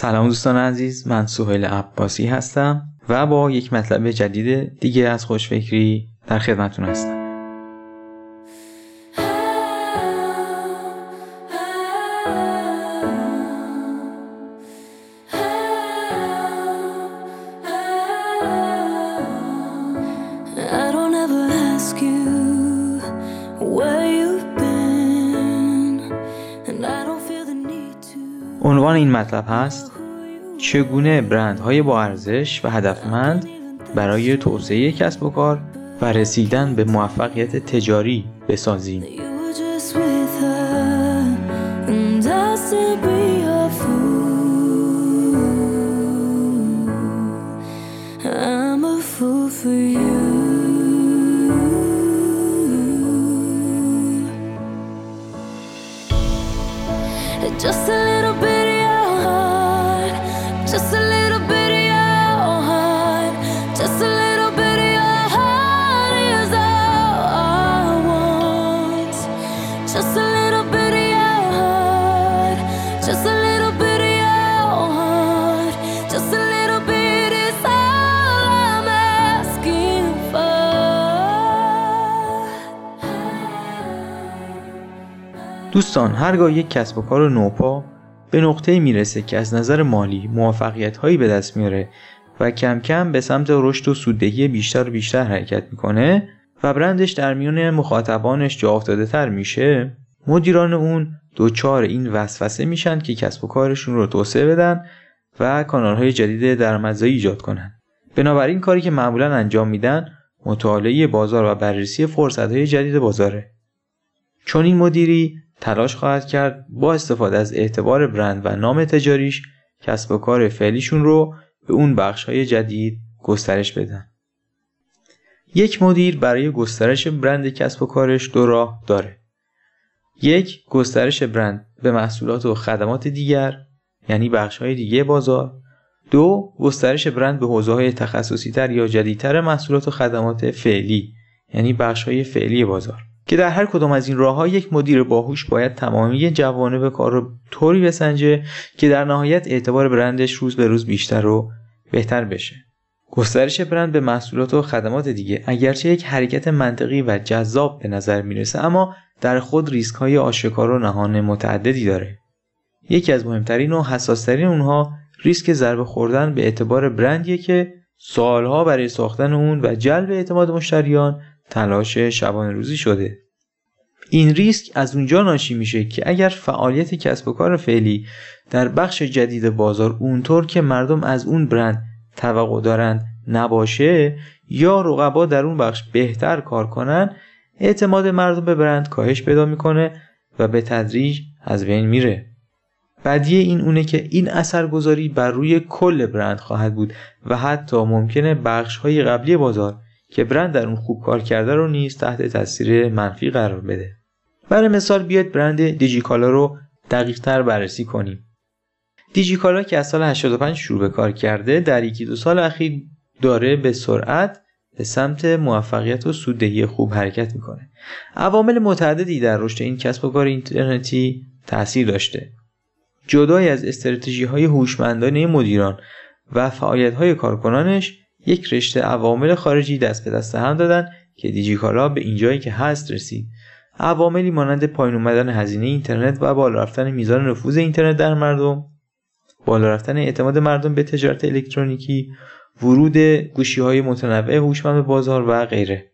سلام دوستان عزیز من سهیل عباسی هستم و با یک مطلب جدید دیگه از خوشفکری در خدمتون هستم. عنوان این مطلب هست چگونه برندهای با ارزش و هدفمند برای توسعه کسب و کار و رسیدن به موفقیت تجاری بسازیم؟ Just a دوستان هرگاه یک کسب و کار نوپا به نقطه می‌رسه که از نظر مالی موفقیت هایی به دست میاره و کم کم به سمت رشد و سوددهی بیشتر و بیشتر حرکت می‌کنه و برندش در میان مخاطبانش جا افتاده تر میشه مدیران اون دوچار این وسوسه میشن که کسب و کارشون رو توسعه بدن و کانال های جدید درآمدزایی ایجاد کنن. بنابراین کاری که معمولا انجام میدن مطالعه بازار و بررسی فرصت های جدید بازاره. چون این مدیری تلاش خواهد کرد با استفاده از اعتبار برند و نام تجاریش کسب و کار فعلیشون رو به اون بخش های جدید گسترش بدن. یک مدیر برای گسترش برند کسب و کارش دو راه داره. یک گسترش برند به محصولات و خدمات دیگر یعنی بخش های دیگه بازار دو گسترش برند به حوزه های تخصصی تر یا جدیدتر محصولات و خدمات فعلی یعنی بخش های فعلی بازار که در هر کدام از این راه ها یک مدیر باهوش باید تمامی جوانب کار رو طوری بسنجه که در نهایت اعتبار برندش روز به روز بیشتر و بهتر بشه. گسترش برند به محصولات و خدمات دیگه اگرچه یک حرکت منطقی و جذاب به نظر می‌رسه اما در خود ریسک های آشکار و نهان متعددی داره. یکی از مهمترین و حساسترین اونها ریسک ضربه خوردن به اعتبار برندیه که سالها برای ساختن اون و جلب اعتماد مشتریان تلاش شبانه روزی شده. این ریسک از اونجا ناشی میشه که اگر فعالیت کسب و کار فعلی در بخش جدید بازار اونطور که مردم از اون برند توقع دارند نباشه یا رقبا در اون بخش بهتر کار کنن اعتماد مردم به برند کاهش پیدا می‌کنه و به تدریج از بین میره. بدیه این اونه که این اثرگذاری بر روی کل برند خواهد بود و حتی ممکنه بخش های قبلی بازار که برند در اون خوب کار کرده رو نیز تحت تاثیر منفی قرار بده. برای مثال بیاید برند دیجیکالا رو دقیق تر بررسی کنیم. دیجیکالا که از سال 85 شروع به کار کرده در یکی دو سال اخیر داره به سرعت به سمت موفقیت و سوددهی خوب حرکت می‌کنه. عوامل متعددی در رشد این کسب و کار اینترنتی تاثیر داشته. جدای از استراتژی های هوشمندانه مدیران و فعالیت های کارکنانش یک رشته عوامل خارجی دست به دست هم دادن که دیجیکالا به اینجایی که هست رسید. عواملی مانند پایین اومدن هزینه اینترنت و بالا رفتن میزان نفوذ اینترنت در مردم بالا رفتن اعتماد مردم به تجارت الکترونیکی ورود گوشی های متنوع هوشمند به بازار و غیره.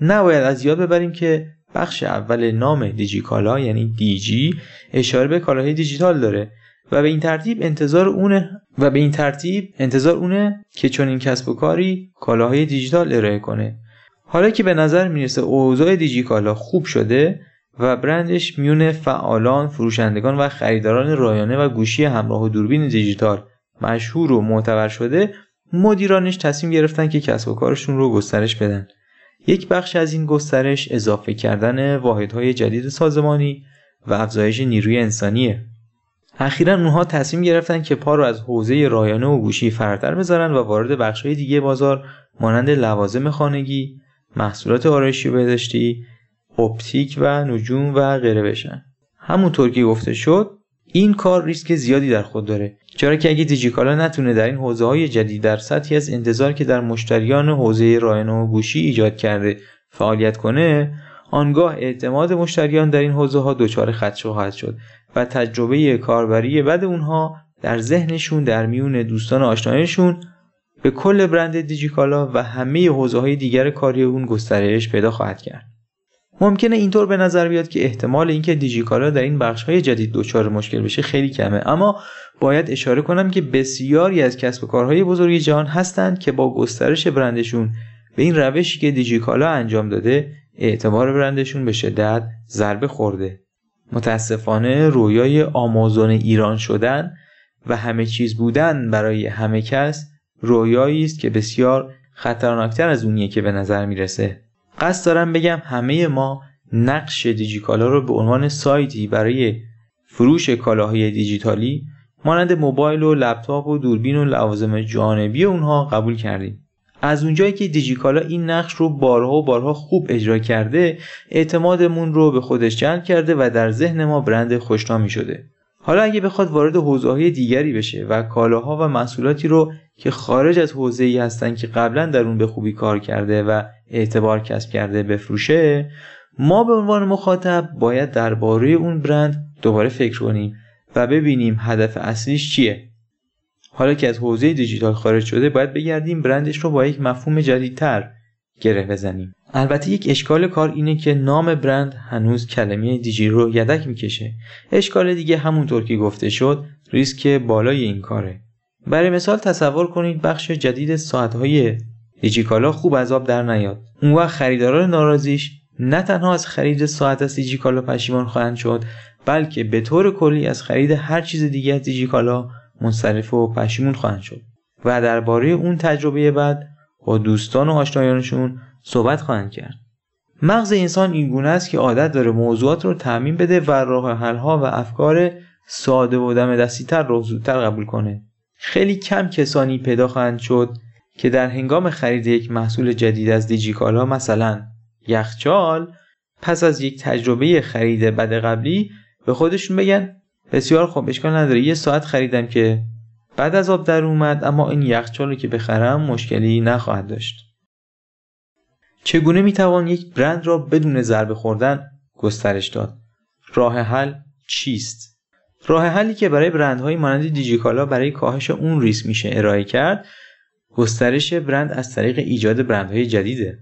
نباید از یاد ببریم که بخش اول نام دیجیکالا یعنی دیجی اشاره به کالاهای دیجیتال داره. و به این ترتیب انتظار اونه و به این ترتیب انتظار اونه که چون این کسب و کاری کالاهای دیجیتال ارائه کنه. حالا که به نظر می‌رسه اوضاع دیجیکالا خوب شده و برندش میون فعالان، فروشندگان و خریداران رایانه و گوشی همراه و دوربین دیجیتال مشهور و معتبر شده مدیرانش تصمیم گرفتن که کسب و کارشون رو گسترش بدن. یک بخش از این گسترش اضافه کردن واحدهای جدید سازمانی و افزایش نیروی انسانیه. اخیرا اونها تصمیم گرفتن که پا رو از حوزه رایانه و گوشی فراتر بذارن و وارد بخشهای دیگه بازار مانند لوازم خانگی، محصولات آرایشی بهداشتی، اپتیک و نجوم و غیره بشن. همونطور که گفته شد، این کار ریسک زیادی در خود داره چرا که اگه دیجیکالا نتونه در این حوزه های جدید در سطحی از انتظار که در مشتریان حوزه رایانه و گوشی ایجاد کرده فعالیت کنه آنگاه اعتماد مشتریان در این حوزه ها دچار خدشه خواهد شد و تجربه کاربری بعد اونها در ذهنشون در میون دوستان آشنایشون به کل برند دیجیکالا و همه حوزه های دیگر کاری اون گسترش پیدا خواهد کرد. ممکنه اینطور به نظر بیاد که احتمال اینکه دیجیکالا در این بخش های جدید دچار مشکل بشه خیلی کمه اما باید اشاره کنم که بسیاری از کسب و کارهای بزرگ جهان هستند که با گسترش برندشون به این روشی که دیجیکالا انجام داده اعتبار برندشون به شدت ضربه خورده متاسفانه رویای آمازون ایران شدن و همه چیز بودن برای همه کس رویایی است که بسیار خطرناکتر از اونیه که به نظر می‌رسه. قصد دارم بگم همه ما نقش دیجیکالا رو به عنوان سایتی برای فروش کالاهای دیجیتالی مانند موبایل و لپتاپ و دوربین و لوازم جانبی اونها قبول کردیم. از اونجایی که دیجیکالا این نقش رو بارها و بارها خوب اجرا کرده اعتمادمون رو به خودش جلب کرده و در ذهن ما برند خوشنامی شده. حالا اگه بخواد وارد حوزه دیگری بشه و کالاها و محصولاتی رو که خارج از حوزه ای هستن که قبلا در اون به خوبی کار کرده و اعتبار کسب کرده بفروشه ما به عنوان مخاطب باید درباره اون برند دوباره فکر کنیم و ببینیم هدف اصلیش چیه. حالا که از حوزه دیجیتال خارج شده باید بگردیم برندش رو با یک مفهوم جدیدتر گره بزنیم. البته یک اشکال کار اینه که نام برند هنوز کلمه دیجی رو یدک می‌کشه. اشکال دیگه همونطور که گفته شد ریسک بالای این کاره. برای مثال تصور کنید بخش جدید ساعتهای دیجیکالا خوب از آب در نیاد. اون وقت خریداران ناراضیش نه تنها از خرید ساعت از دیجیکالا پشیمان خواهند شد بلکه به طور کلی از خرید هر چیز دیگه از دیجیکالا منصرف و پشیمون خواهند شد و درباره اون تجربه بعد با دوستان و آشنایانشون صحبت خواهند کرد. مغز انسان این گونه است که عادت داره موضوعات رو تعمین بده و راه حلها و افکار ساده و دم دستیتر رو زودتر قبول کنه. خیلی کم کسانی پیدا خواهند شد که در هنگام خرید یک محصول جدید از دیجیکالا مثلا یخچال پس از یک تجربه خرید بد قبلی به خودشون بگن بسیار خوب اشکال نداره. یه ساعت خریدم که بعد از آب در اومد اما این یخچال رو که بخرم مشکلی نخواهد داشت. چگونه می‌توان یک برند را بدون ضربه خوردن گسترش داد؟ راه حل چیست؟ راه حلی که برای برندهای مانند دیجیکالا برای کاهش اون ریسک میشه ارائه کرد گسترش برند از طریق ایجاد برندهای جدیده.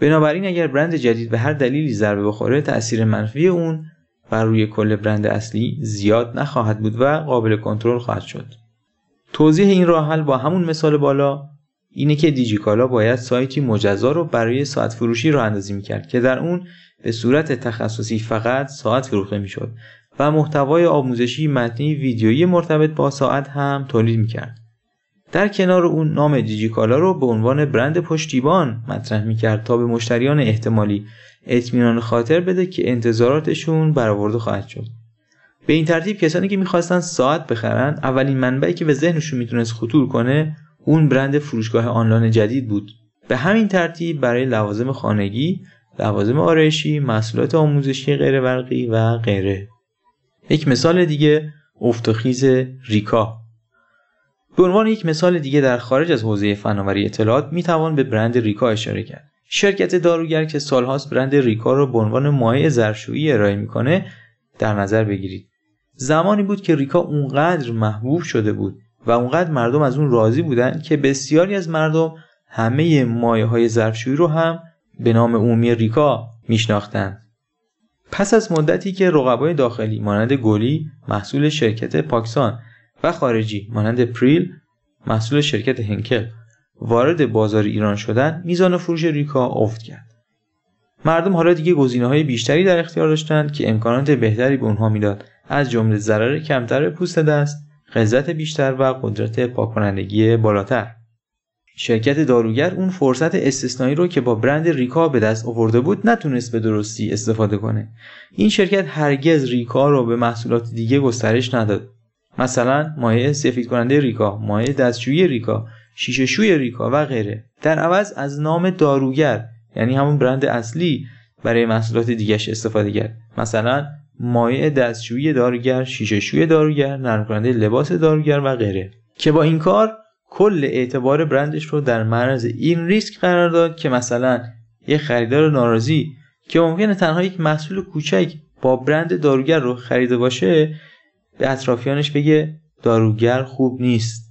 بنابراین اگر برند جدید به هر دلیلی ضربه بخوره تأثیر منفی اون بر روی کل برند اصلی زیاد نخواهد بود و قابل کنترل خواهد شد. توضیح این راه حل با همون مثال بالا اینه که دیجیکالا باید سایتی مجزا رو برای ساعت فروشی راه اندازی می‌کرد که در اون به صورت تخصصی فقط ساعت فروخته می‌شد و محتوای آموزشی متنی ویدیویی مرتبط با ساعت هم تولید می‌کرد. در کنار اون نام دیجیکالا رو به عنوان برند پشتیبان مطرح می‌کرد تا به مشتریان احتمالی اطمینان خاطر بده که انتظاراتشون برآورده خواهد شد. به این ترتیب کسانی که می‌خواستن ساعت بخرن اولین منبعی که به ذهنشون می‌تونست خطور کنه اون برند فروشگاه آنلاین جدید بود. به همین ترتیب برای لوازم خانگی لوازم آرایشی محصولات آموزشی غیربرقی و غیره. یک مثال دیگه افتخیز ریکا. به عنوان یک مثال دیگه در خارج از حوزه فناوری اطلاعات می‌توان به برند ریکا اشاره کرد. شرکت داروگر که سالهاست برند ریکا رو به عنوان مایع ظرفشویی ارائه می‌کنه در نظر بگیرید. زمانی بود که ریکا اونقدر محبوب شده بود و اونقدر مردم از اون راضی بودن که بسیاری از مردم همه مایه های ظرفشویی رو هم به نام عمومی ریکا میشناختند. پس از مدتی که رقبای داخلی مانند گلی محصول شرکت پاکسان و خارجی مانند پریل محصول شرکت هنکل وارد بازار ایران شدن میزان فروش ریکا افت کرد. مردم حالا دیگه گزینه های بیشتری در اختیار داشتند که امکانات بهتری به اونها می‌داد. از جمله ضرر کمتر پوست دست غلظت بیشتر و قدرت پاککنندگی بالاتر. شرکت داروگر اون فرصت استثنایی رو که با برند ریکا به دست آورده بود نتونست به درستی استفاده کنه. این شرکت هرگز ریکا رو به محصولات دیگه گسترش نداد. مثلا مایع سفید کننده ریکا مایع دستشویی ریکا شیشه شوی ریکا و غیره. در عوض از نام داروگر یعنی همون برند اصلی برای محصولات دیگهش استفاده کرد. مثلا مایع دستشویی داروگر شیشه داروگر نرم کننده لباس داروگر و غیره. که با این کار کل اعتبار برندش رو در معرض این ریسک قرار داد که مثلا یه خریدار ناراضی که ممکنه تنها یک محصول کوچک با برند داروگر رو خریده باشه به اطرافیانش بگه داروگر خوب نیست.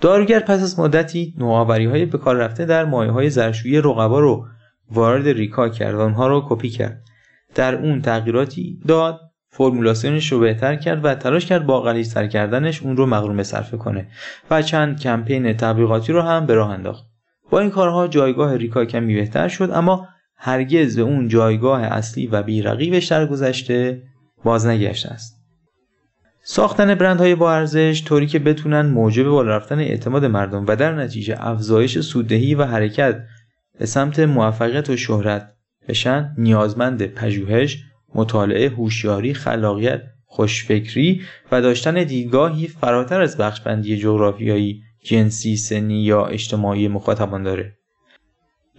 داروگر پس از مدتی نوآوری های به کار رفته در مایه های زرشویی رقبا رو وارد ریکا کرد و اونها رو کپی کرد. در اون تغییراتی داد فرمولاسیونش رو بهتر کرد و تلاش کرد با غلیظتر کردنش اون رو مغروم صرفه کنه و چند کمپین تبلیغاتی رو هم به راه انداخت. با این کارها جایگاه ریکا کمی بهتر شد اما هرگز به اون جایگاه اصلی و بیرقیبش در گذشته باز نگشته است. ساختن برندهای با ارزش طوری که بتونن موجب بالا رفتن اعتماد مردم و در نتیجه افزایش سوددهی و حرکت به سمت موفقیت و شهرت بشن نیازمند پژوهش مطالعه هوشیاری خلاقیت خوشفکری و داشتن دیدگاهی فراتر از بخشبندی جغرافیایی جنسی سنی یا اجتماعی مخاطبان داره.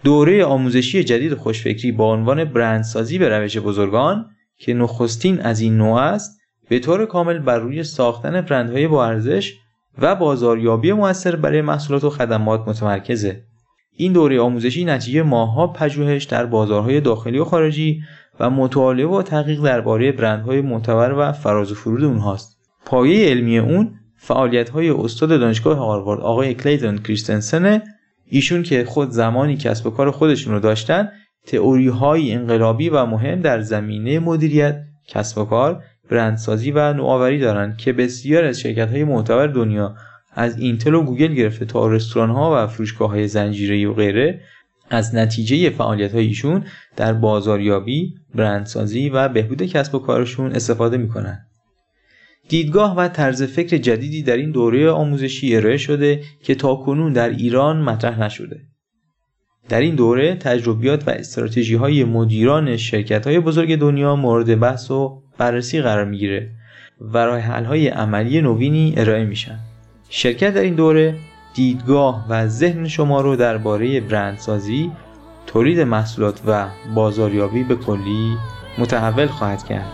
دوره آموزشی جدید خوشفکری با عنوان برندسازی به روش بزرگان که نخستین از این نوع است به طور کامل بر روی ساختن برندهای با ارزش و بازاریابی موثر برای محصولات و خدمات متمرکزه. این دوره آموزشی نتیجه ماهها پژوهش در بازارهای داخلی و خارجی و مطالعه و تحقیق درباره برندهای معتبر و فراز و فرود اونهاست. پایه علمی اون فعالیت های استاد دانشگاه هاروارد آقای کلیتون کریستنسن ایشون که خود زمانی کسب و کار خودشون رو داشتن تئوری های انقلابی و مهم در زمینه مدیریت کسب و کار برندسازی و نوآوری دارند که بسیار از شرکت های معتبر دنیا از اینتل و گوگل گرفته تا رستوران ها و فروشگاه های زنجیره و غیره از نتیجه فعالیت ایشون در بازاریابی، برندسازی و بهبود کسب و کارشون استفاده می‌کنن. دیدگاه و طرز فکر جدیدی در این دوره آموزشی ارائه شده که تاکنون در ایران مطرح نشده. در این دوره تجربیات و استراتژی های مدیران شرکت های بزرگ دنیا مورد بحث و بررسی قرار می‌گیره و راه حل های عملی نوینی ارائه میشن. شرکت در این دوره دیدگاه و ذهن شما رو درباره برندسازی، تولید محصولات و بازاریابی به کلی متحول خواهد کرد.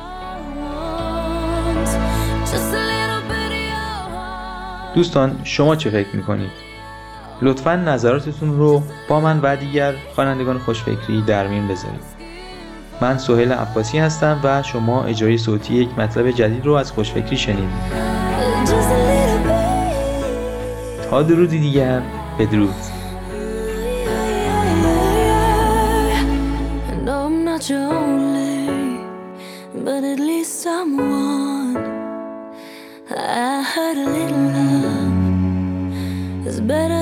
دوستان شما چه فکر می‌کنید؟ لطفا نظراتتون رو با من و دیگر خوانندگان خوشفکری در میون بذارید. من سهیل عباسی هستم و شما اجرای صوتی یک مطلب جدید رو از خوشفکری شنیدید. تا درودی دیگر بدرود But at someone I heard a little love is better